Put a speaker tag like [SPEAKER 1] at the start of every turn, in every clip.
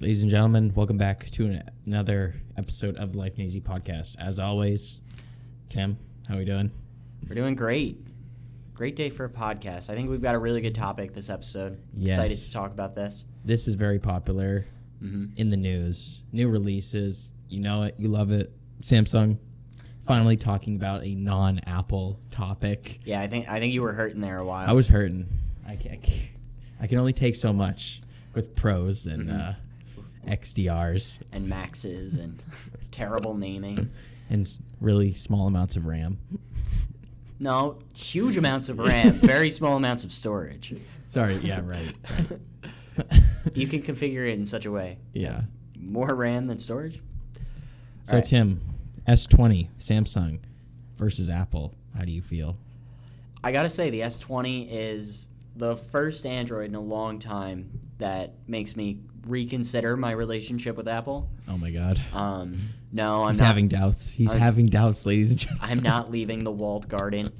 [SPEAKER 1] ladies and gentlemen, welcome back to an, another episode of the Life and Easy podcast. As always, Tim, how are we doing?
[SPEAKER 2] We're doing great. Great day for a podcast. I think we've got a really good topic this episode.
[SPEAKER 1] Yes.
[SPEAKER 2] Excited to talk about this.
[SPEAKER 1] This is very popular
[SPEAKER 2] hmm
[SPEAKER 1] in the news. New releases, you know it, you love it. Samsung finally talking about a non-Apple topic.
[SPEAKER 2] Yeah, I think I think you were hurting there a while.
[SPEAKER 1] I was hurting. I can, I can, I can only take so much with pros and
[SPEAKER 2] Mhm.
[SPEAKER 1] uh, XDRs
[SPEAKER 2] and Maxes and terrible naming.
[SPEAKER 1] and really small amounts of RAM.
[SPEAKER 2] No, huge amounts of RAM, very small amounts of storage.
[SPEAKER 1] Sorry, yeah, right. right.
[SPEAKER 2] You can configure it in such a way.
[SPEAKER 1] yeah.
[SPEAKER 2] More RAM than storage?
[SPEAKER 1] So
[SPEAKER 2] Alright.
[SPEAKER 1] Tim, S20 Samsung versus Apple. How do you feel?
[SPEAKER 2] I gotta say, the S20 is the first Android in a long time that makes me reconsider my relationship with Apple.
[SPEAKER 1] Oh my God.
[SPEAKER 2] Um, no, I'm
[SPEAKER 1] He's
[SPEAKER 2] not.
[SPEAKER 1] having doubts. He's
[SPEAKER 2] I'm-
[SPEAKER 1] having doubts, ladies and gentlemen.
[SPEAKER 2] I'm not leaving the walled garden.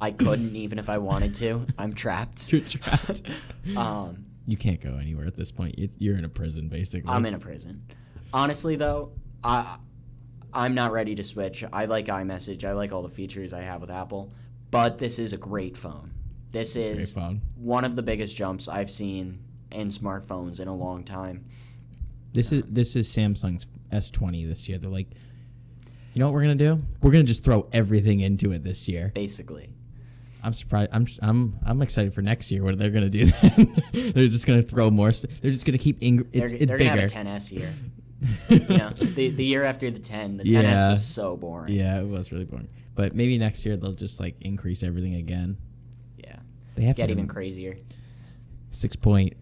[SPEAKER 2] I couldn't even if I wanted to. I'm trapped.
[SPEAKER 1] You're trapped.
[SPEAKER 2] Um,
[SPEAKER 1] you can't go anywhere at this point. You- You're in a prison, basically.
[SPEAKER 2] I'm in a prison. Honestly, though, I I'm not ready to switch. I like iMessage. I like all the features I have with Apple, but this is a great phone. This
[SPEAKER 1] It's
[SPEAKER 2] is
[SPEAKER 1] phone.
[SPEAKER 2] one of the biggest jumps I've seen in smartphones in a long time.
[SPEAKER 1] This is this is Samsung's S20 this year. They're like, you know what we're gonna do? We're gonna just throw everything into it this year.
[SPEAKER 2] Basically,
[SPEAKER 1] I'm surprised. I'm I'm I'm excited for next year. What are they're gonna do then? they're just gonna throw more. St- they're just gonna keep. Ing- it's
[SPEAKER 2] they're,
[SPEAKER 1] it's
[SPEAKER 2] they're
[SPEAKER 1] bigger.
[SPEAKER 2] gonna have a 10s year. you know, the the year after the 10, the 10s
[SPEAKER 1] Yeah.
[SPEAKER 2] was so boring.
[SPEAKER 1] Yeah, it was really boring. But maybe next year they'll just like increase everything again.
[SPEAKER 2] Yeah.
[SPEAKER 1] They have
[SPEAKER 2] Get
[SPEAKER 1] to
[SPEAKER 2] even crazier.
[SPEAKER 1] six point.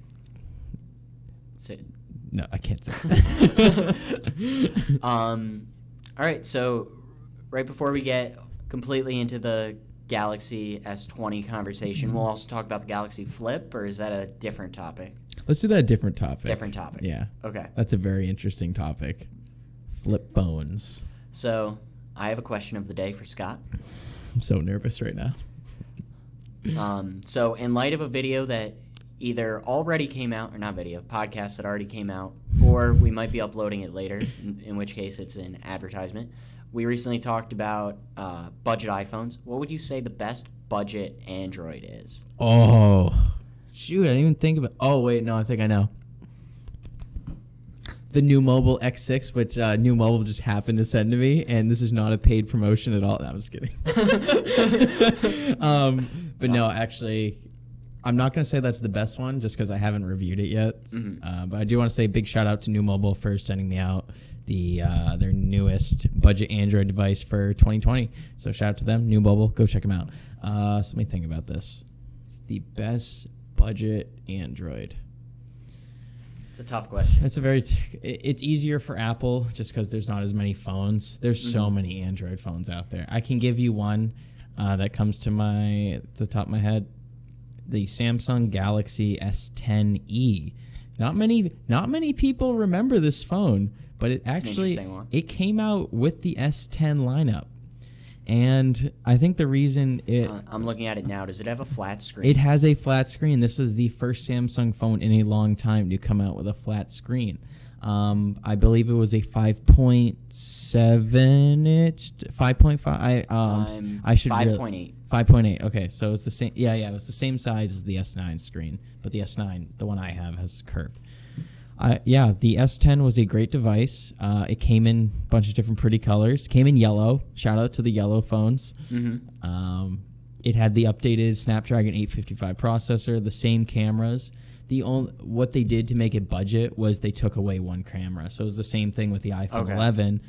[SPEAKER 2] So,
[SPEAKER 1] No, I can't say.
[SPEAKER 2] um, all right, so right before we get completely into the Galaxy S20 conversation, we'll also talk about the Galaxy Flip, or is that a different topic?
[SPEAKER 1] Let's do that different topic.
[SPEAKER 2] Different topic.
[SPEAKER 1] Yeah,
[SPEAKER 2] Okay,
[SPEAKER 1] that's a very interesting topic. Flip phones.
[SPEAKER 2] so I have a question of the day for Scott.
[SPEAKER 1] I'm so nervous right now.
[SPEAKER 2] Um, so, in light of a video that either already came out, or not video, podcast that already came out, or we might be uploading it later, in, in which case it's an advertisement. We recently talked about uh, budget iPhones. What would you say the best budget Android is?
[SPEAKER 1] Oh, shoot! I didn't even think about. It. Oh wait, no, I think I know. The Nuu Mobile X6, which uh, Nuu Mobile just happened to send to me, and this is not a paid promotion at all. No, I'm just kidding. um, but no, actually, I'm not gonna say that's the best one, just because I haven't reviewed it yet.
[SPEAKER 2] Mhm.
[SPEAKER 1] Uh, but I do want to say big shout out to Nuu Mobile for sending me out the uh, their newest budget Android device for 2020. So shout out to them, Nuu Mobile. Go check them out. Uh, so let me think about this. The best budget Android.
[SPEAKER 2] It's a tough question.
[SPEAKER 1] It's a very. T- it's easier for Apple just because there's not as many phones. There's so
[SPEAKER 2] Mhm.
[SPEAKER 1] many Android phones out there. I can give you one uh, that comes to my to the top of my head. The Samsung Galaxy S10e. Not many. Not many people remember this phone, but it actually it came out with the S10 lineup, and I think the reason it
[SPEAKER 2] Uh, I'm looking at it now. Does it have a flat screen?
[SPEAKER 1] it has a flat screen. This was the first Samsung phone in a long time to come out with a flat screen. Um, I believe it was a 5.7 inch, 5.5. I um,
[SPEAKER 2] I'm
[SPEAKER 1] I should real-
[SPEAKER 2] 5.8.
[SPEAKER 1] 5.8. Okay, so it's the same. Yeah, yeah, it was the same size as the S9 screen, but the S9, the one I have, has curved. Uh, yeah, the S10 was a great device. Uh, it came in a bunch of different pretty colors. Came in yellow. Shout out to the yellow phones.
[SPEAKER 2] Mm-hmm.
[SPEAKER 1] Um, it had the updated Snapdragon 855 processor, the same cameras. The only what they did to make it budget was they took away one camera, so it was the same thing with the iPhone
[SPEAKER 2] Okay.
[SPEAKER 1] 11.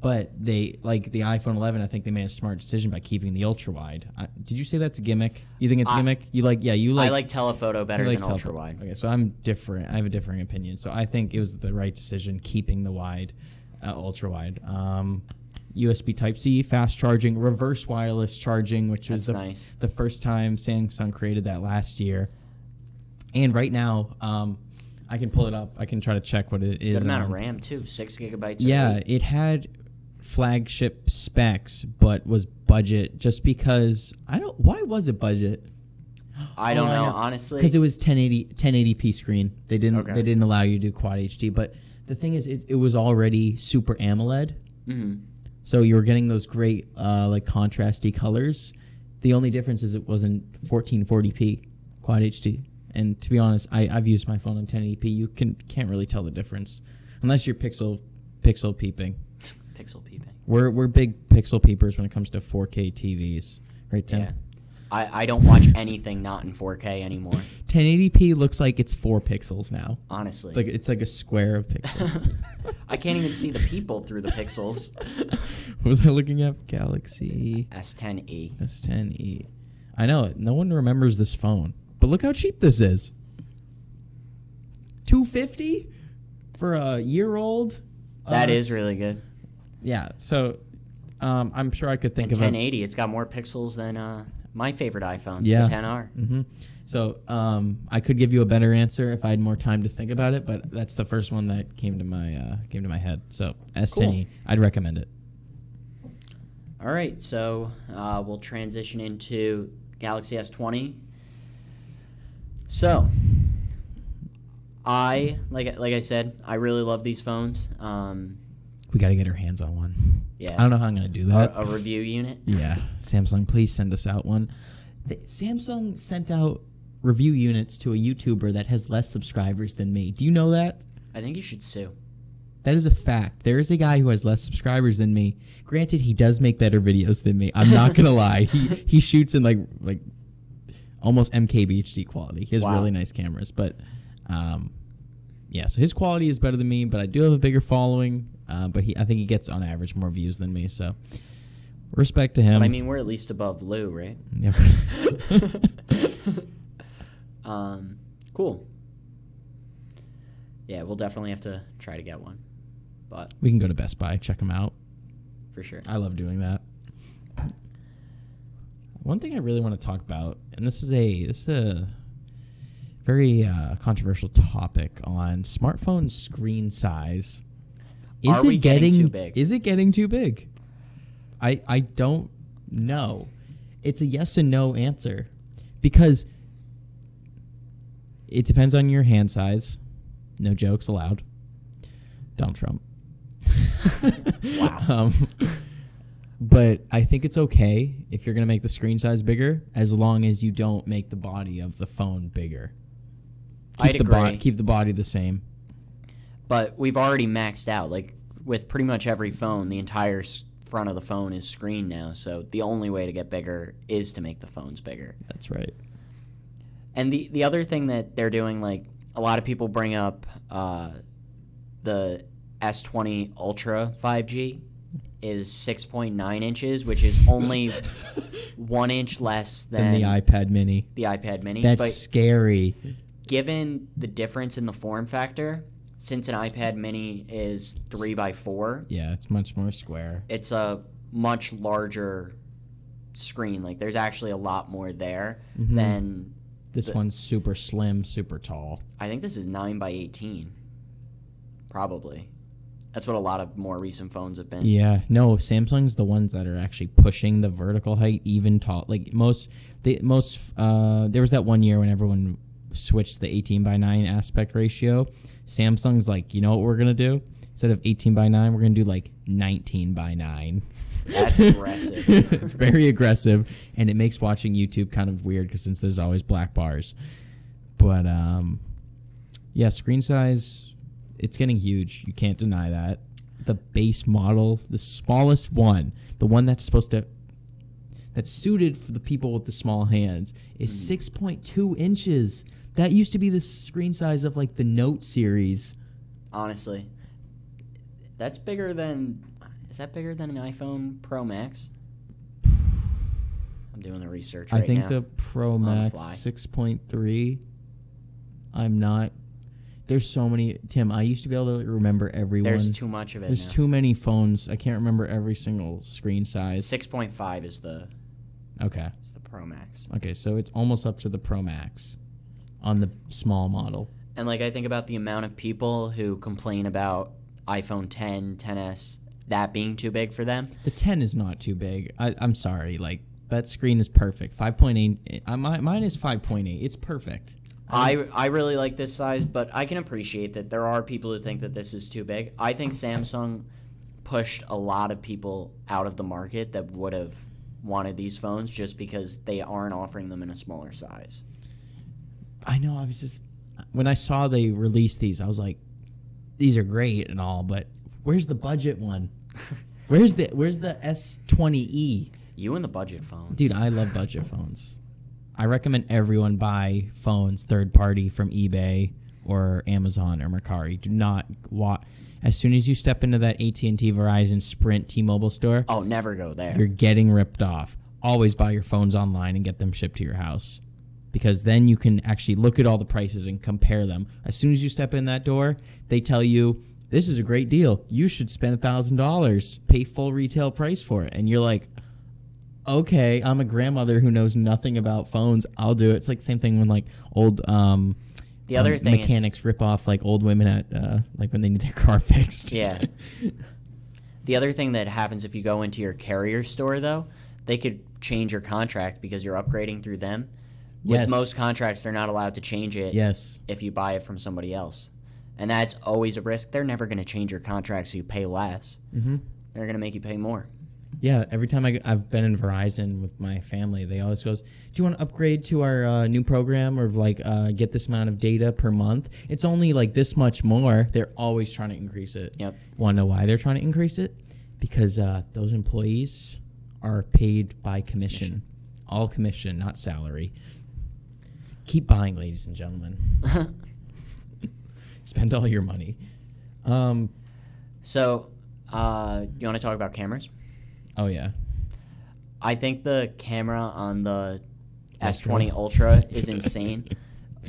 [SPEAKER 1] But they like the iPhone 11. I think they made a smart decision by keeping the ultra wide. I, did you say that's a gimmick? You think it's a
[SPEAKER 2] I-
[SPEAKER 1] gimmick? You like? Yeah, you like.
[SPEAKER 2] I like telephoto better
[SPEAKER 1] like
[SPEAKER 2] than ultra wide.
[SPEAKER 1] Okay, so I'm different. I have a differing opinion. So I think it was the right decision keeping the wide, uh, ultra wide. Um, USB Type C, fast charging, reverse wireless charging, which was the,
[SPEAKER 2] nice.
[SPEAKER 1] the first time Samsung created that last year. And right now, um, I can pull it up. I can try to check what it is.
[SPEAKER 2] Good amount of RAM too, six gigabytes.
[SPEAKER 1] yeah,
[SPEAKER 2] eight.
[SPEAKER 1] it had flagship specs, but was budget just because I don't. Why was it budget?
[SPEAKER 2] I don't
[SPEAKER 1] Oh,
[SPEAKER 2] know, honestly.
[SPEAKER 1] because it was 1080 1080p screen. They didn't
[SPEAKER 2] Okay.
[SPEAKER 1] they didn't allow you to do quad HD. But the thing is, it, it was already super AMOLED,
[SPEAKER 2] Mhm.
[SPEAKER 1] so you were getting those great uh, like contrasty colors. The only difference is it wasn't 1440p quad HD. And to be honest, I, I've used my phone on 1080p. You can can't really tell the difference unless you're pixel pixel peeping.
[SPEAKER 2] Pixel peeping.
[SPEAKER 1] We're we're big pixel peepers when it comes to 4K TVs, right, Tim?
[SPEAKER 2] Yeah. I, I don't watch anything not in 4K anymore.
[SPEAKER 1] 1080p looks like it's four pixels now.
[SPEAKER 2] Honestly.
[SPEAKER 1] Like it's like a square of pixels.
[SPEAKER 2] I can't even see the people through the pixels.
[SPEAKER 1] what was I looking at? Galaxy
[SPEAKER 2] S10e.
[SPEAKER 1] S10e. I know it. No one remembers this phone, but look how cheap this is. Two fifty for a year old.
[SPEAKER 2] That is really good.
[SPEAKER 1] Yeah. So, um, I'm sure I could think
[SPEAKER 2] And
[SPEAKER 1] of a
[SPEAKER 2] 1080, it's got more pixels than uh, my favorite iPhone,
[SPEAKER 1] Yeah.
[SPEAKER 2] the 10R.
[SPEAKER 1] hmm So um, I could give you a better answer if I had more time to think about it, but that's the first one that came to my uh, came to my head. So s10 i'd recommend it.
[SPEAKER 2] All right, so uh, we'll transition into Galaxy S20. So, I like like I said, I really love these phones. Um,
[SPEAKER 1] We got to get our hands on one.
[SPEAKER 2] yeah,
[SPEAKER 1] I don't know how I'm gonna do
[SPEAKER 2] a,
[SPEAKER 1] that.
[SPEAKER 2] a review unit.
[SPEAKER 1] Yeah, Samsung, please send us out one. The, Samsung sent out review units to a YouTuber that has less subscribers than me. Do you know that?
[SPEAKER 2] I think you should sue.
[SPEAKER 1] That is a fact. There is a guy who has less subscribers than me. Granted, he does make better videos than me. I'm not gonna lie. He he shoots in like like almost MKBHD quality. He has
[SPEAKER 2] Wow.
[SPEAKER 1] really nice cameras, but um, yeah. So his quality is better than me, but I do have a bigger following. Uh, but he, I think he gets on average more views than me. So respect to him.
[SPEAKER 2] But I mean, we're at least above Lou, right?
[SPEAKER 1] Yeah.
[SPEAKER 2] um, cool. Yeah, we'll definitely have to try to get one, but
[SPEAKER 1] we can go to Best Buy, check them out.
[SPEAKER 2] for sure.
[SPEAKER 1] I love doing that. One thing I really want to talk about, and this is a this is a very uh, controversial topic on smartphone screen size. Is
[SPEAKER 2] Are
[SPEAKER 1] it
[SPEAKER 2] getting
[SPEAKER 1] getting
[SPEAKER 2] too big?
[SPEAKER 1] Is it getting too big? I I don't know. It's a yes and no answer because it depends on your hand size. No jokes allowed. Donald Trump.
[SPEAKER 2] Wow.
[SPEAKER 1] Um, but I think it's okay if you're going to make the screen size bigger as long as you don't make the body of the phone bigger. Keep
[SPEAKER 2] I'd
[SPEAKER 1] the bo-
[SPEAKER 2] agree.
[SPEAKER 1] keep the body the same.
[SPEAKER 2] But we've already maxed out. Like with pretty much every phone, the entire front of the phone is screen now. So the only way to get bigger is to make the phones bigger.
[SPEAKER 1] That's right.
[SPEAKER 2] And the the other thing that they're doing, like a lot of people bring up uh, the S20 Ultra 5G is 6.9 inches, which is only one inch less
[SPEAKER 1] Than
[SPEAKER 2] than
[SPEAKER 1] the iPad Mini.
[SPEAKER 2] the iPad Mini.
[SPEAKER 1] That's
[SPEAKER 2] but
[SPEAKER 1] scary.
[SPEAKER 2] Given the difference in the form factor, since an iPad Mini is three by four,
[SPEAKER 1] Yeah, it's much more square.
[SPEAKER 2] it's a much larger screen. Like there's actually a lot more there
[SPEAKER 1] Mhm.
[SPEAKER 2] than
[SPEAKER 1] This one's super slim, super tall.
[SPEAKER 2] I think this is nine by eighteen. Probably. That's what a lot of more recent phones have been.
[SPEAKER 1] Yeah, no, Samsung's the ones that are actually pushing the vertical height even tall. Like most, the most. Uh, there was that one year when everyone switched the 18 by 9 aspect ratio. Samsung's like, you know what we're gonna do? Instead of 18 by 9, we're gonna do like 19 by 9.
[SPEAKER 2] That's aggressive.
[SPEAKER 1] it's very aggressive, and it makes watching YouTube kind of weird because since there's always black bars. But um, yeah, screen size, it's getting huge. You can't deny that. The base model, the smallest one, the one that's supposed to that's suited for the people with the small hands, is 6.2 inches. That used to be the screen size of like the Note series.
[SPEAKER 2] Honestly, that's bigger than. Is that bigger than an iPhone Pro Max? I'm doing the research right
[SPEAKER 1] I think
[SPEAKER 2] now.
[SPEAKER 1] the Pro Max
[SPEAKER 2] fly.
[SPEAKER 1] 6.3. I'm not. There's so many. Tim, I used to be able to remember every
[SPEAKER 2] There's too much of it.
[SPEAKER 1] There's
[SPEAKER 2] now.
[SPEAKER 1] too many phones. I can't remember every single screen size.
[SPEAKER 2] Six point five is the
[SPEAKER 1] Okay.
[SPEAKER 2] is the Pro Max.
[SPEAKER 1] Okay, so it's almost up to the Pro Max on the small model.
[SPEAKER 2] And like I think about the amount of people who complain about iPhone 10, 10s, that being too big for them.
[SPEAKER 1] The 10 is not too big. I, I'm sorry. Like, that screen is perfect. Five point eight. Uh, my, mine is five point eight. It's perfect.
[SPEAKER 2] I, I really like this size, but I can appreciate that there are people who think that this is too big. I think Samsung pushed a lot of people out of the market that would have wanted these phones just because they aren't offering them in a smaller size.
[SPEAKER 1] I know. I was just when I saw they released these, I was like, these are great and all, but where's the budget one? Where's the Where's the S twenty E?
[SPEAKER 2] You and the budget phones.
[SPEAKER 1] Dude, I love budget phones. I recommend everyone buy phones third party from eBay or Amazon or Mercari. Do not wa As soon as you step into that AT and T, Verizon, Sprint, T-Mobile store,
[SPEAKER 2] oh, never go there.
[SPEAKER 1] you're getting ripped off. Always buy your phones online and get them shipped to your house. Because then you can actually look at all the prices and compare them. As soon as you step in that door, they tell you, this is a great deal. You should spend $1,000, pay full retail price for it. And you're like, okay, I'm a grandmother who knows nothing about phones. I'll do it. It's like the same thing when like old um,
[SPEAKER 2] The other
[SPEAKER 1] um,
[SPEAKER 2] thing is-
[SPEAKER 1] mechanics rip off like old women at uh, like when they need their car fixed.
[SPEAKER 2] Yeah. The other thing that happens if you go into your carrier store, though, they could change your contract because you're upgrading through them. With
[SPEAKER 1] Yes.
[SPEAKER 2] most contracts, they're not allowed to change it
[SPEAKER 1] yes.
[SPEAKER 2] if you buy it from somebody else. And that's always a risk. They're never going to change your contract so you pay less.
[SPEAKER 1] Mm-hmm.
[SPEAKER 2] They're going to make you pay more.
[SPEAKER 1] Yeah, every time I, have been in Verizon with my family, they always goes, "Do you want to upgrade to our uh, new program or like uh, get this amount of data per month? It's only like this much more." They're always trying to increase it.
[SPEAKER 2] Yep.
[SPEAKER 1] Want to know why they're trying to increase it? Because uh, those employees are paid by commission, all commission, not salary. Keep buying, ladies and gentlemen. Spend all your money. Um.
[SPEAKER 2] So, uh, you want to talk about cameras?
[SPEAKER 1] Oh yeah.
[SPEAKER 2] I think the camera on the S20 Ultra is insane.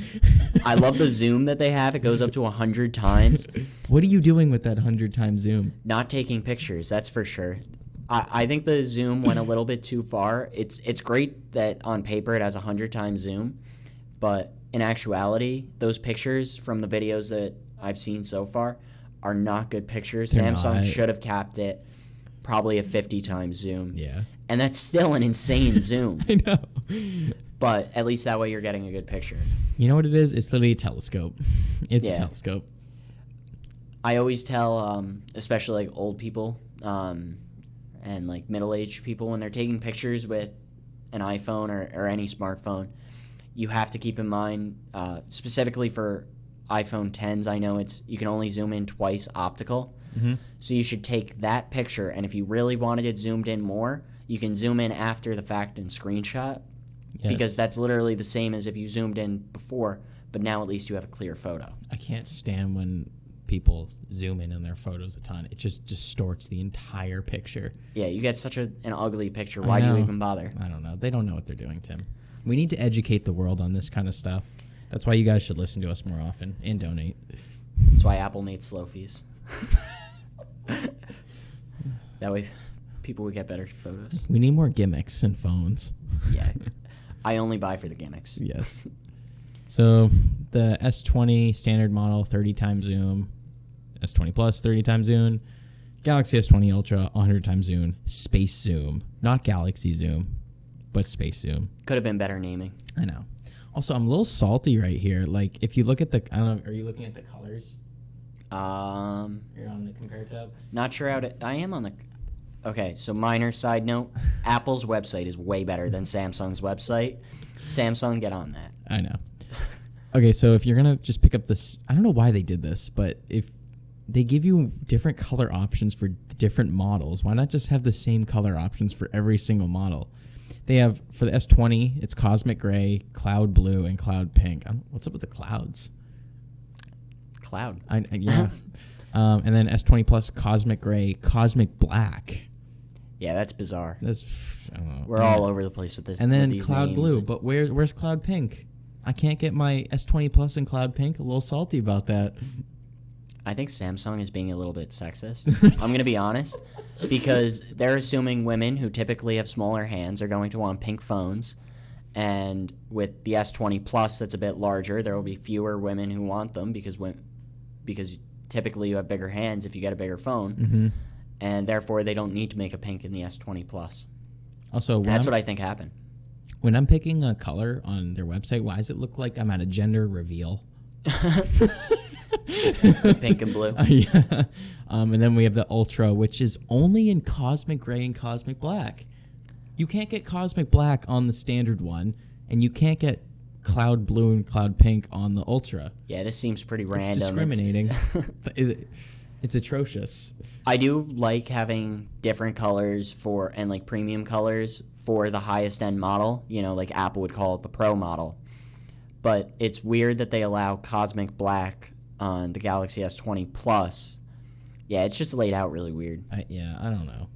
[SPEAKER 2] I love the zoom that they have. It goes up to 100 times.
[SPEAKER 1] What are you doing with that hundred time zoom?
[SPEAKER 2] Not taking pictures, that's for sure. I, I think the zoom went a little bit too far. It's it's great that on paper it has a 100 times zoom, but in actuality, those pictures from the videos that I've seen so far are not good pictures.
[SPEAKER 1] They're
[SPEAKER 2] Samsung
[SPEAKER 1] not.
[SPEAKER 2] should have capped it probably a 50 times zoom.
[SPEAKER 1] Yeah.
[SPEAKER 2] And that's still an insane zoom.
[SPEAKER 1] I know.
[SPEAKER 2] But at least that way you're getting a good picture.
[SPEAKER 1] You know what it is? It's literally a telescope. It's
[SPEAKER 2] Yeah.
[SPEAKER 1] a telescope.
[SPEAKER 2] I always tell, um, especially like old people um, and like middle aged people, when they're taking pictures with an iPhone or, or any smartphone, you have to keep in mind, uh, specifically for iPhone 10s, I know it's you can only zoom in twice optical.
[SPEAKER 1] Mhm.
[SPEAKER 2] So you should take that picture, and if you really wanted it zoomed in more, you can zoom in after the fact and screenshot
[SPEAKER 1] Yes.
[SPEAKER 2] because that's literally the same as if you zoomed in before, but now at least you have a clear photo.
[SPEAKER 1] I can't stand when people zoom in on their photos a ton. It just distorts the entire picture.
[SPEAKER 2] Yeah, you get such a, an ugly picture. Why do you even bother?
[SPEAKER 1] I don't know. They don't know what they're doing, Tim. We need to educate the world on this kind of stuff. That's why you guys should listen to us more often and donate.
[SPEAKER 2] That's why Apple made slofies. that way, people would get better photos.
[SPEAKER 1] We need more gimmicks and phones.
[SPEAKER 2] Yeah, I only buy for the gimmicks.
[SPEAKER 1] Yes. So the S20 standard model, 30 times zoom. S20 Plus, 30 times zoom. Galaxy S20 Ultra, 100 times zoom. Space zoom, not Galaxy zoom, but space zoom.
[SPEAKER 2] Could have been better naming.
[SPEAKER 1] I know. Also, I'm a little salty right here. Like, if you look at the, I don't know, are you looking at the colors?
[SPEAKER 2] Um,
[SPEAKER 1] You're on the compare tab.
[SPEAKER 2] not sure how to. I am on the. Okay, so minor side note: Apple's website is way better than Samsung's website. Samsung, get on that.
[SPEAKER 1] I know. Okay, so if you're gonna just pick up this, I don't know why they did this, but if they give you different color options for different models, why not just have the same color options for every single model? They have for the S20, it's cosmic gray, cloud blue, and cloud pink. What's up with the clouds?
[SPEAKER 2] Cloud.
[SPEAKER 1] I, yeah. um, and then S20 Plus, cosmic gray, cosmic black.
[SPEAKER 2] Yeah, that's bizarre.
[SPEAKER 1] That's I don't know.
[SPEAKER 2] We're all over the place with this.
[SPEAKER 1] And then cloud
[SPEAKER 2] names.
[SPEAKER 1] blue, but where where's cloud pink? I can't get my S20 Plus in cloud pink. A little salty about that.
[SPEAKER 2] I think Samsung is being a little bit sexist. I'm going to be honest because they're assuming women who typically have smaller hands are going to want pink phones. And with the S20 Plus that's a bit larger, there will be fewer women who want them because when, because typically you have bigger hands if you get a bigger phone,
[SPEAKER 1] hmm
[SPEAKER 2] and therefore they don't need to make a pink in the S20 Plus.
[SPEAKER 1] Also,
[SPEAKER 2] That's
[SPEAKER 1] I'm,
[SPEAKER 2] what I think happened.
[SPEAKER 1] when I'm picking a color on their website, why does it look like I'm at a gender reveal?
[SPEAKER 2] Pink and blue.
[SPEAKER 1] Uh, yeah. Um, and then we have the Ultra, which is only in Cosmic Gray and Cosmic Black. You can't get Cosmic Black on the standard one, and you can't get Cloud Blue and Cloud Pink on the Ultra.
[SPEAKER 2] Yeah, this seems pretty random.
[SPEAKER 1] It's
[SPEAKER 2] It's-
[SPEAKER 1] discriminating. It- it's atrocious.
[SPEAKER 2] I do like having different colors for and like premium colors for the highest end model. You know, like Apple would call it the Pro model. But it's weird that they allow Cosmic Black on the Galaxy S20 Plus. Yeah, it's just laid out really weird.
[SPEAKER 1] I, yeah, I don't know.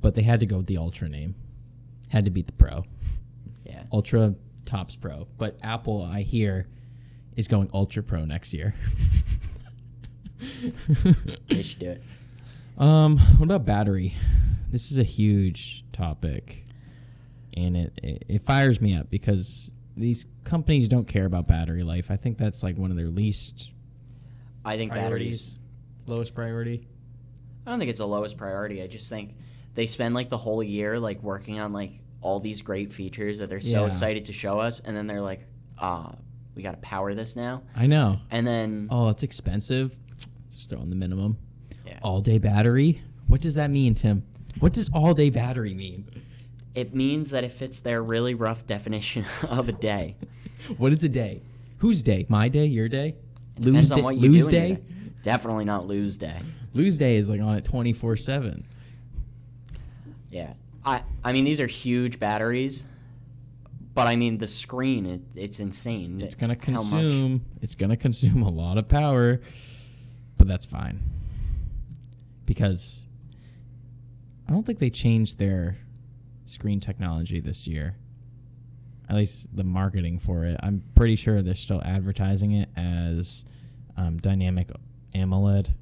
[SPEAKER 1] But they had to go with the Ultra name. Had to beat the Pro.
[SPEAKER 2] Yeah.
[SPEAKER 1] Ultra tops Pro. But Apple, I hear, is going Ultra Pro next year.
[SPEAKER 2] They should do it.
[SPEAKER 1] Um, what about battery? This is a huge topic, and it, it it fires me up because these companies don't care about battery life. I think that's like one of their least
[SPEAKER 2] I think batteries.
[SPEAKER 1] lowest priority.
[SPEAKER 2] I don't think it's the lowest priority. I just think they spend like the whole year like working on like all these great features that they're so
[SPEAKER 1] Yeah.
[SPEAKER 2] excited to show us, and then they're like, ah, we got to power this now,
[SPEAKER 1] I know.
[SPEAKER 2] and then
[SPEAKER 1] Oh, it's expensive. Just throw in the minimum.
[SPEAKER 2] Yeah.
[SPEAKER 1] All day battery. What does that mean, Tim? What does all day battery mean?
[SPEAKER 2] It means that it fits their really rough definition of a day.
[SPEAKER 1] What is a day? Whose day? My day? Your day?
[SPEAKER 2] Depends
[SPEAKER 1] Lose
[SPEAKER 2] on
[SPEAKER 1] day? lose
[SPEAKER 2] your
[SPEAKER 1] day?
[SPEAKER 2] Definitely not lose day.
[SPEAKER 1] Lose day is like on it twenty four seven.
[SPEAKER 2] Yeah. I I mean these are huge batteries, but I mean the screen it, it's insane.
[SPEAKER 1] It's gonna consume. It's gonna consume a lot of power, but that's fine because I don't think they changed their screen technology this year. At least the marketing for it. I'm pretty sure they're still advertising it as um, dynamic AMOLED.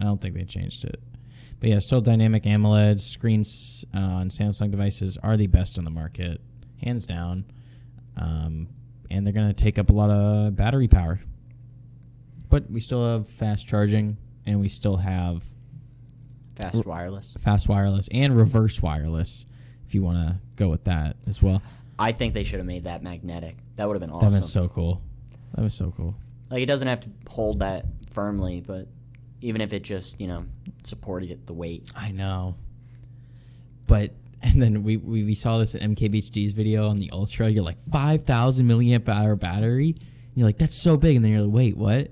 [SPEAKER 1] I don't think they changed it. But yeah, still dynamic AMOLED screens uh, on Samsung devices are the best on the market, hands down. Um, and they're going to take up a lot of battery power. But we still have fast charging, and we still have
[SPEAKER 2] fast wireless.
[SPEAKER 1] fast wireless and reverse wireless, if you want to go with that as well.
[SPEAKER 2] I think they should have made that magnetic. That would have been awesome.
[SPEAKER 1] That was so cool. That was so cool.
[SPEAKER 2] like it doesn't have to hold that firmly, but even if it just you know supported it, the weight.
[SPEAKER 1] I know. But and then we, we, we saw this in MKBHD's video on the Ultra. You're like five thousand milliamp hour battery. And you're like, that's so big. And then you're like, wait, what?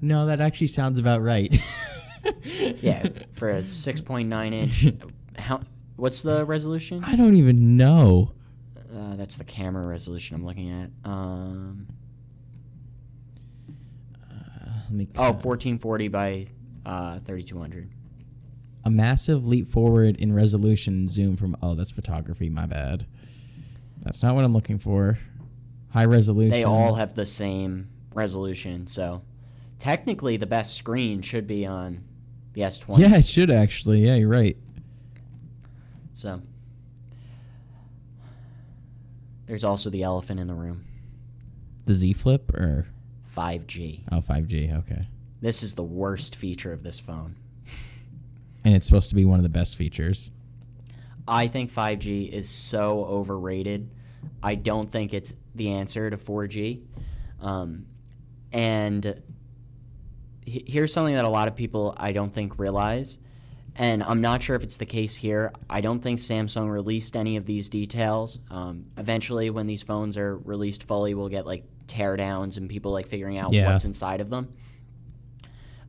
[SPEAKER 1] No, that actually sounds about right.
[SPEAKER 2] Yeah, for a 6.9 inch. How? What's the resolution?
[SPEAKER 1] I don't even know.
[SPEAKER 2] Uh, that's the camera resolution I'm looking at. Um,
[SPEAKER 1] Uh, let me
[SPEAKER 2] oh,
[SPEAKER 1] cut.
[SPEAKER 2] 1440 by uh, 3200.
[SPEAKER 1] a massive leap forward in resolution zoom from oh that's photography my bad that's not what i'm looking for high resolution
[SPEAKER 2] They all have the same resolution, so technically the best screen should be on the S20.
[SPEAKER 1] yeah it should actually yeah you're right
[SPEAKER 2] So there's also the elephant in the room.
[SPEAKER 1] the z flip or
[SPEAKER 2] 5G.
[SPEAKER 1] oh 5g okay
[SPEAKER 2] This is the worst feature of this phone.
[SPEAKER 1] and it's supposed to be one of the best features
[SPEAKER 2] I think 5G is so overrated. I don't think it's the answer to 4G. Um, and here's something that a lot of people I don't think realize, and I'm not sure if it's the case here. I don't think Samsung released any of these details. Um, eventually, when these phones are released fully, we'll get like teardowns and people like figuring out
[SPEAKER 1] Yeah.
[SPEAKER 2] what's inside of them.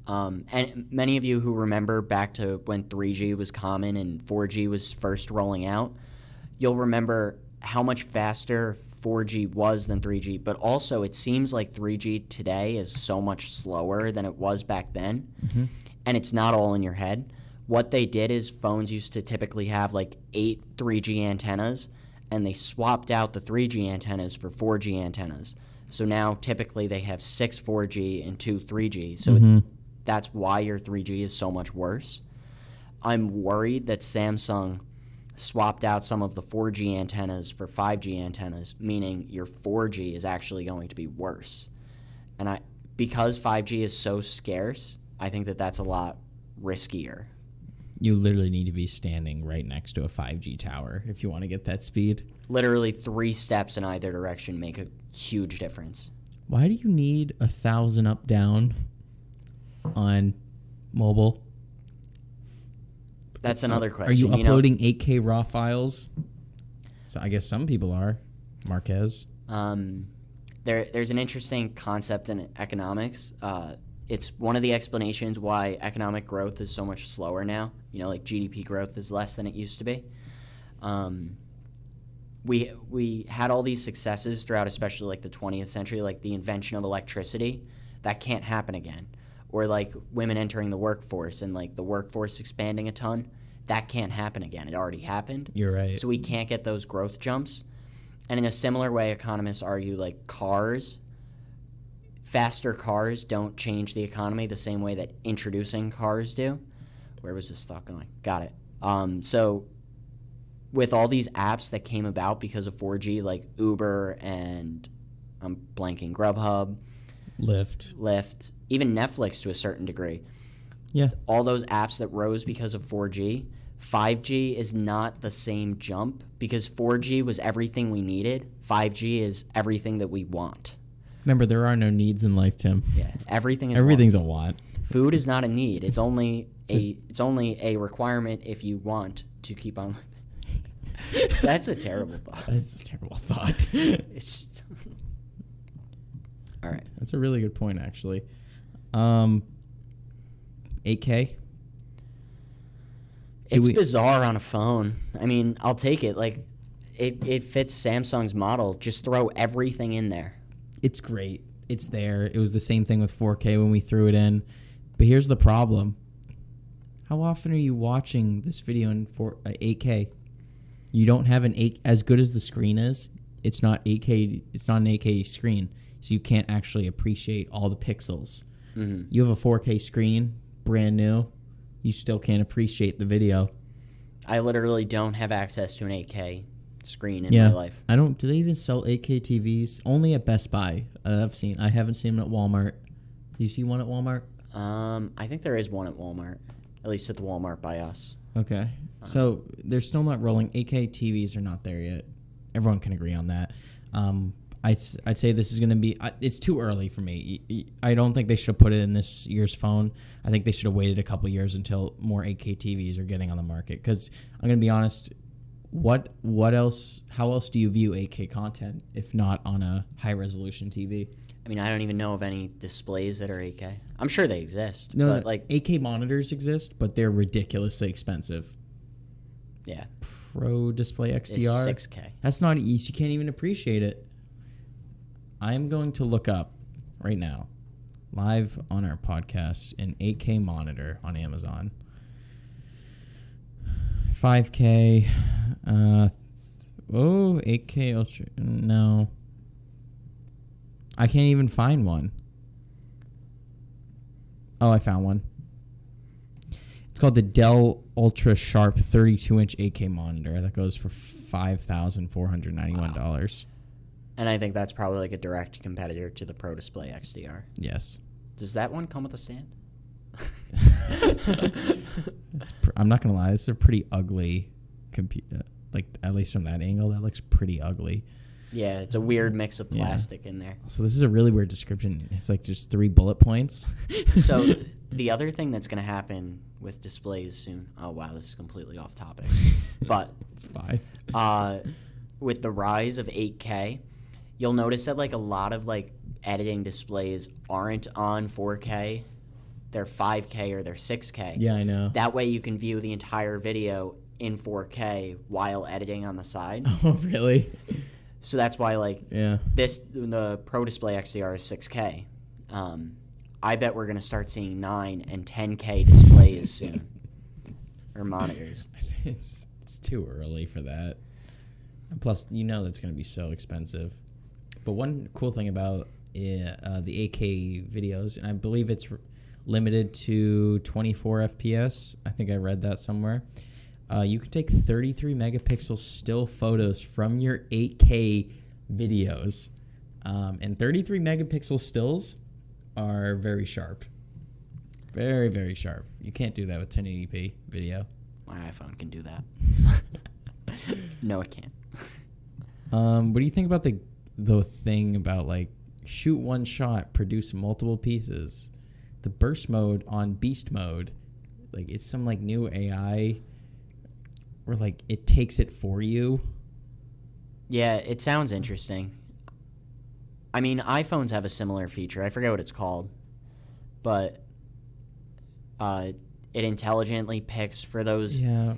[SPEAKER 2] Um, and many of you who remember back to when 3G was common and 4G was first rolling out, you'll remember how much faster 4G was than 3G, but also it seems like 3G today is so much slower than it was back then.
[SPEAKER 1] Mhm.
[SPEAKER 2] And it's not all in your head. What they did is phones used to typically have like eight 3G antennas, and they swapped out the 3G antennas for 4G antennas. So now typically they have six 4G and two 3G. So
[SPEAKER 1] Mhm.
[SPEAKER 2] that's why your 3G is so much worse. I'm worried that Samsung swapped out some of the 4G antennas for 5G antennas, meaning your 4G is actually going to be worse. And I because 5G is so scarce, I think that that's a lot riskier.
[SPEAKER 1] You literally need to be standing right next to a 5G tower if you want to get that speed.
[SPEAKER 2] Literally three steps in either direction make a huge difference.
[SPEAKER 1] Why do you need a thousand up down on mobile?
[SPEAKER 2] That's another question.
[SPEAKER 1] Are you
[SPEAKER 2] know-
[SPEAKER 1] uploading 8K raw files? So I guess some people are. Marques.
[SPEAKER 2] Um, there, there's an interesting concept in economics. Uh, it's one of the explanations why economic growth is so much slower now. You know, like GDP growth is less than it used to be. Um, we we had all these successes throughout, especially like the 20th century, like the invention of electricity. That can't happen again. Or like women entering the workforce and like the workforce expanding a ton. That can't happen again. It already happened.
[SPEAKER 1] You're right.
[SPEAKER 2] So we can't get those growth jumps. And in a similar way, economists argue like cars, faster cars don't change the economy the same way that introducing cars do. Where was this thought going? Got it. Um, so with all these apps that came about because of 4G, like Uber and I'm blanking Grubhub,
[SPEAKER 1] Lyft.
[SPEAKER 2] Lyft, even Netflix to a certain degree,
[SPEAKER 1] Yeah.
[SPEAKER 2] all those apps that rose because of 4G, 5G is not the same jump because 4G was everything we needed. 5G is everything that we want.
[SPEAKER 1] Remember, there are no needs in life, Tim.
[SPEAKER 2] Yeah, everything is
[SPEAKER 1] Everything's a
[SPEAKER 2] wants.
[SPEAKER 1] want.
[SPEAKER 2] Food is not a need. It's only a it's only a requirement if you want to keep on. That's a terrible thought.
[SPEAKER 1] That's a terrible thought.
[SPEAKER 2] It's just... All right.
[SPEAKER 1] That's a really good point, actually. Um, 8K. Do
[SPEAKER 2] It's
[SPEAKER 1] we-
[SPEAKER 2] bizarre on a phone. I mean, I'll take it. Like, it, it fits Samsung's model. Just throw everything in there.
[SPEAKER 1] It's great. It's there. It was the same thing with 4K when we threw it in. But here's the problem. How often are you watching this video in 4 uh, 8K? You don't have an 8 as good as the screen is. It's not 8K. It's not an 8K screen, so you can't actually appreciate all the pixels.
[SPEAKER 2] hmm
[SPEAKER 1] You have a 4K screen, brand new. You still can't appreciate the video.
[SPEAKER 2] I literally don't have access to an 8K screen in
[SPEAKER 1] Yeah.
[SPEAKER 2] my life.
[SPEAKER 1] I don't. Do they even sell 8K TVs? Only at Best Buy. Uh, I've seen. I haven't seen them at Walmart. Do you see one at Walmart?
[SPEAKER 2] Um, I think there is one at Walmart, at least at the Walmart by us.
[SPEAKER 1] Okay. So they're still not rolling. 8K TVs are not there yet. Everyone can agree on that. Um, I'd, I'd say this is going to be. It's too early for me. i don't think they should have put it in this year's phone. I think they should have waited a couple years until more 8K TVs are getting on the market. Because I'm going to be honest. What what else? How else do you view 8K content if not on a high resolution TV?
[SPEAKER 2] I mean, I don't even know of any displays that are 8K. I'm sure they exist,
[SPEAKER 1] No,
[SPEAKER 2] but like,
[SPEAKER 1] 8K monitors exist, but they're ridiculously expensive.
[SPEAKER 2] yeah,
[SPEAKER 1] Pro Display
[SPEAKER 2] it's
[SPEAKER 1] XDR.
[SPEAKER 2] 6K.
[SPEAKER 1] That's not easy. You can't even appreciate it. I'm going to look up right now, live on our podcast, an 8K monitor on Amazon. 5K. Uh, oh, 8K Ultra. No. I can't even find one. Oh, I found one. It's called the Dell Ultra Sharp 32 inch 8K monitor that goes for $5,491.
[SPEAKER 2] And I think that's probably like a direct competitor to the Pro Display XDR.
[SPEAKER 1] Yes.
[SPEAKER 2] Does that one come with a stand?
[SPEAKER 1] It's pr- I'm not going to lie, this is a pretty ugly computer. Like, at least from that angle, that looks pretty ugly.
[SPEAKER 2] yeah, it's a weird mix of
[SPEAKER 1] Yeah.
[SPEAKER 2] plastic in there.
[SPEAKER 1] So, this is a really weird description. It's like just three bullet points.
[SPEAKER 2] So the other thing that's going to happen with displays soon. Oh wow, this is completely off topic. But
[SPEAKER 1] it's fine.
[SPEAKER 2] uh, with the rise of 8K, you'll notice that like a lot of like editing displays aren't on 4K. They're 5K or they're 6K.
[SPEAKER 1] Yeah, I know.
[SPEAKER 2] That way you can view the entire video in 4K while editing on the side.
[SPEAKER 1] Oh, really?
[SPEAKER 2] So that's why like
[SPEAKER 1] Yeah.
[SPEAKER 2] this the Pro Display XDR is 6K. Um, I bet we're gonna start seeing 9 and 10K displays soon, or monitors.
[SPEAKER 1] It's, it's too early for that. And plus, you know that's going to be so expensive. But one cool thing about uh, uh, the 8K videos, and I believe it's r- limited to 24 FPS. I think I read that somewhere. Uh, you can take 33 megapixel still photos from your 8K videos, um, and 33 megapixel stills are very sharp. Very, very sharp. You can't do that with 1080p video.
[SPEAKER 2] My iPhone can do that. no, it can't.
[SPEAKER 1] Um, what do you think about the the thing about like shoot one shot, produce multiple pieces? The burst mode on beast mode, like it's some like new AI where like it takes it for you.
[SPEAKER 2] Yeah, it sounds interesting. I mean, iPhones have a similar feature. I forget what it's called, but uh, it intelligently picks for those.
[SPEAKER 1] Yeah.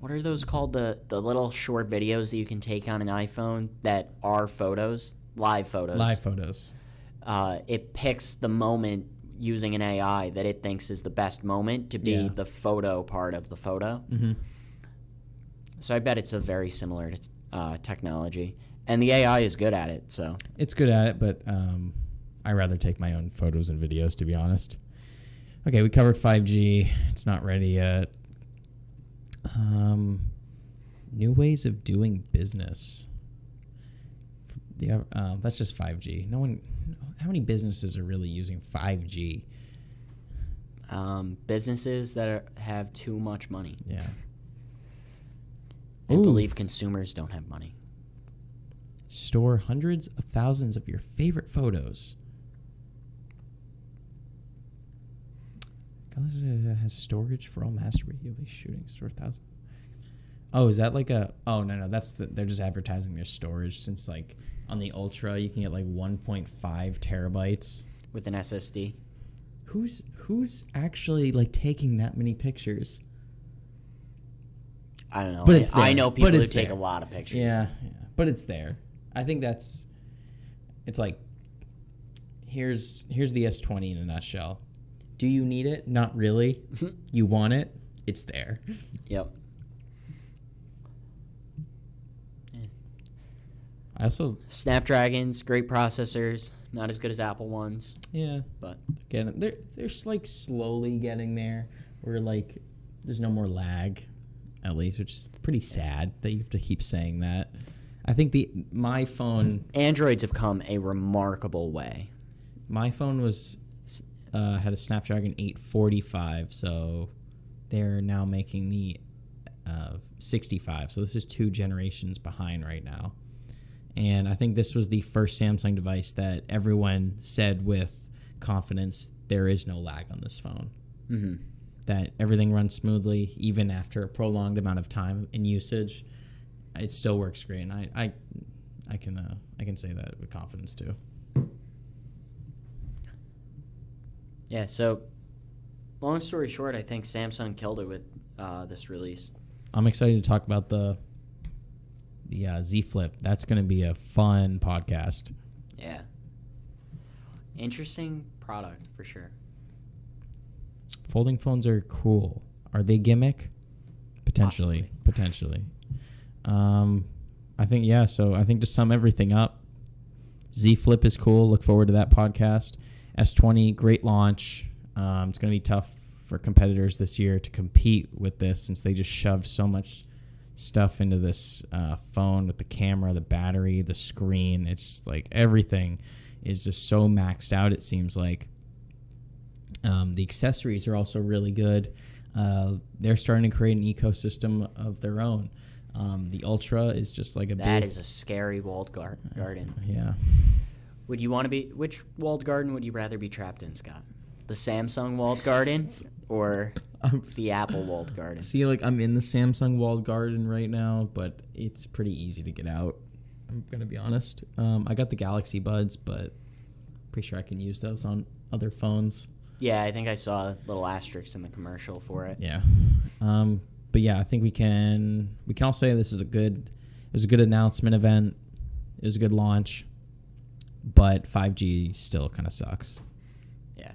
[SPEAKER 2] What are those called? The the little short videos that you can take on an iPhone that are photos, live photos.
[SPEAKER 1] Live photos.
[SPEAKER 2] Uh, it picks the moment using an AI that it thinks is the best moment to be
[SPEAKER 1] Yeah.
[SPEAKER 2] the photo part of the photo.
[SPEAKER 1] Mm-hmm.
[SPEAKER 2] So I bet it's a very similar uh, technology, and the AI is good at it. So
[SPEAKER 1] It's good at it, but um, I rather take my own photos and videos to be honest. Okay, we covered 5G. It's not ready yet. Um, new ways of doing business. Yeah, uh, that's just 5G. No one. How many businesses are really using 5G?
[SPEAKER 2] um, businesses that are, have too much money
[SPEAKER 1] Yeah.
[SPEAKER 2] And
[SPEAKER 1] Ooh.
[SPEAKER 2] believe consumers don't have money.
[SPEAKER 1] Store hundreds of thousands of your favorite photos. Galaxy has storage for all master radio shooting. Store thousand. Oh, is that like a? Oh no no, that's the, they're just advertising their storage. Since like on the Ultra, you can get like 1.5 terabytes.
[SPEAKER 2] With an SSD,
[SPEAKER 1] Who's who's actually like taking that many pictures?
[SPEAKER 2] I don't know.
[SPEAKER 1] But
[SPEAKER 2] I-
[SPEAKER 1] it's
[SPEAKER 2] I,
[SPEAKER 1] there.
[SPEAKER 2] know
[SPEAKER 1] But
[SPEAKER 2] people who
[SPEAKER 1] it's
[SPEAKER 2] take a lot of pictures.
[SPEAKER 1] Yeah, yeah, but it's there. I think that's. It's like. Here's here's the S20 in a nutshell. Do you need it? Not really. you want it? It's there.
[SPEAKER 2] Yep.
[SPEAKER 1] I also
[SPEAKER 2] Snapdragons, great processors, not as good as Apple ones,
[SPEAKER 1] yeah.
[SPEAKER 2] but
[SPEAKER 1] Again, they're they're like slowly getting there. Where like there's no more lag, at least, which is pretty sad that you have to keep saying that. I think the my phone
[SPEAKER 2] Androids have come a remarkable way.
[SPEAKER 1] my phone was uh, had a Snapdragon 845, so they're now making the uh, 65. So this is two generations behind right now. And I think this was the first Samsung device that everyone said with confidence there is no lag on this phone.
[SPEAKER 2] hmm
[SPEAKER 1] That everything runs smoothly even after a prolonged amount of time in usage. It still works great, and I I, I can uh, I can say that with confidence too.
[SPEAKER 2] Yeah. So, long story short, I think Samsung killed it with uh, this release.
[SPEAKER 1] I'm excited to talk about the the uh, Z Flip. That's going to be a fun podcast.
[SPEAKER 2] Yeah. Interesting product for sure.
[SPEAKER 1] Folding phones are cool. Are they gimmick? Potentially,
[SPEAKER 2] Possibly.
[SPEAKER 1] potentially. Um, I think yeah. So I think to sum everything up, Z Flip is cool. Look forward to that podcast. S20, great launch. Um, it's going to be tough for competitors this year to compete with this since they just shoved so much stuff into this uh, phone with the camera, the battery, the screen. It's like everything is just so maxed out. It seems like. Um, the accessories are also really good. Uh, they're starting to create an ecosystem of their own. Um, the Ultra is just like a
[SPEAKER 2] That
[SPEAKER 1] big,
[SPEAKER 2] is a scary walled gar- garden.
[SPEAKER 1] yeah.
[SPEAKER 2] Would you want to be which walled garden would you rather be trapped in, Scott? The Samsung walled garden or the Apple walled garden?
[SPEAKER 1] see, like I'm in the Samsung walled garden right now, but it's pretty easy to get out. I'm gonna be honest. Um, I got the Galaxy Buds, but pretty sure I can use those on other phones.
[SPEAKER 2] Yeah, I think I saw a little asterisk in the commercial for it.
[SPEAKER 1] Yeah. Um, but yeah, I think we can we can all say this is a good it was a good announcement event. It was a good launch. But 5G still kind of sucks.
[SPEAKER 2] Yeah.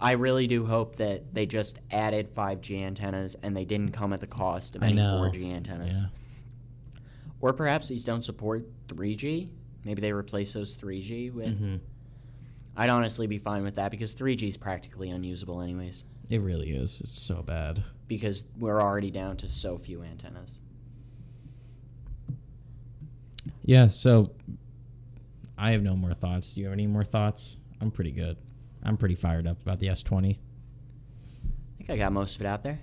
[SPEAKER 2] I really do hope that they just added 5G antennas and they didn't come at the cost of
[SPEAKER 1] I
[SPEAKER 2] any
[SPEAKER 1] know.
[SPEAKER 2] 4G antennas.
[SPEAKER 1] Yeah.
[SPEAKER 2] Or perhaps these don't support 3G. Maybe they replace those 3G with.
[SPEAKER 1] Mhm.
[SPEAKER 2] I'd honestly be fine with that because 3G is practically unusable, anyways,
[SPEAKER 1] It really is. It's so bad.
[SPEAKER 2] because we're already down to so few antennas.
[SPEAKER 1] Yeah, so I have no more thoughts. Do you have any more thoughts? I'm pretty good. I'm pretty fired up about the S20.
[SPEAKER 2] I think I got most of it out there.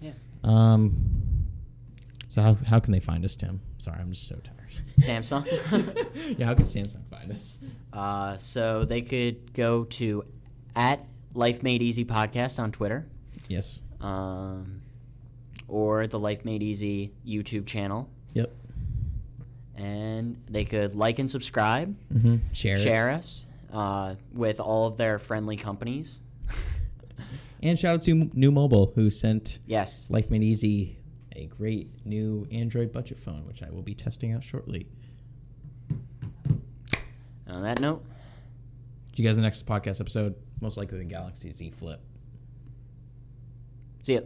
[SPEAKER 2] Yeah.
[SPEAKER 1] Um. So how how can they find us, Tim? Sorry, I'm just so tired.
[SPEAKER 2] Samsung.
[SPEAKER 1] yeah, how can Samsung find us?
[SPEAKER 2] Uh, so they could go to at Life Made Easy podcast on Twitter,
[SPEAKER 1] Yes.
[SPEAKER 2] um, or the Life Made Easy YouTube channel,
[SPEAKER 1] Yep.
[SPEAKER 2] and they could like and subscribe,
[SPEAKER 1] Mm-hmm. Share. it.
[SPEAKER 2] share us uh, with all of their friendly companies.
[SPEAKER 1] And shout out to Nuu Mobile who sent
[SPEAKER 2] Yes.
[SPEAKER 1] Life Made Easy a great new Android budget phone, which I will be testing out shortly.
[SPEAKER 2] On that note,
[SPEAKER 1] See you guys in the next podcast episode. Most likely the Galaxy Z Flip.
[SPEAKER 2] see ya.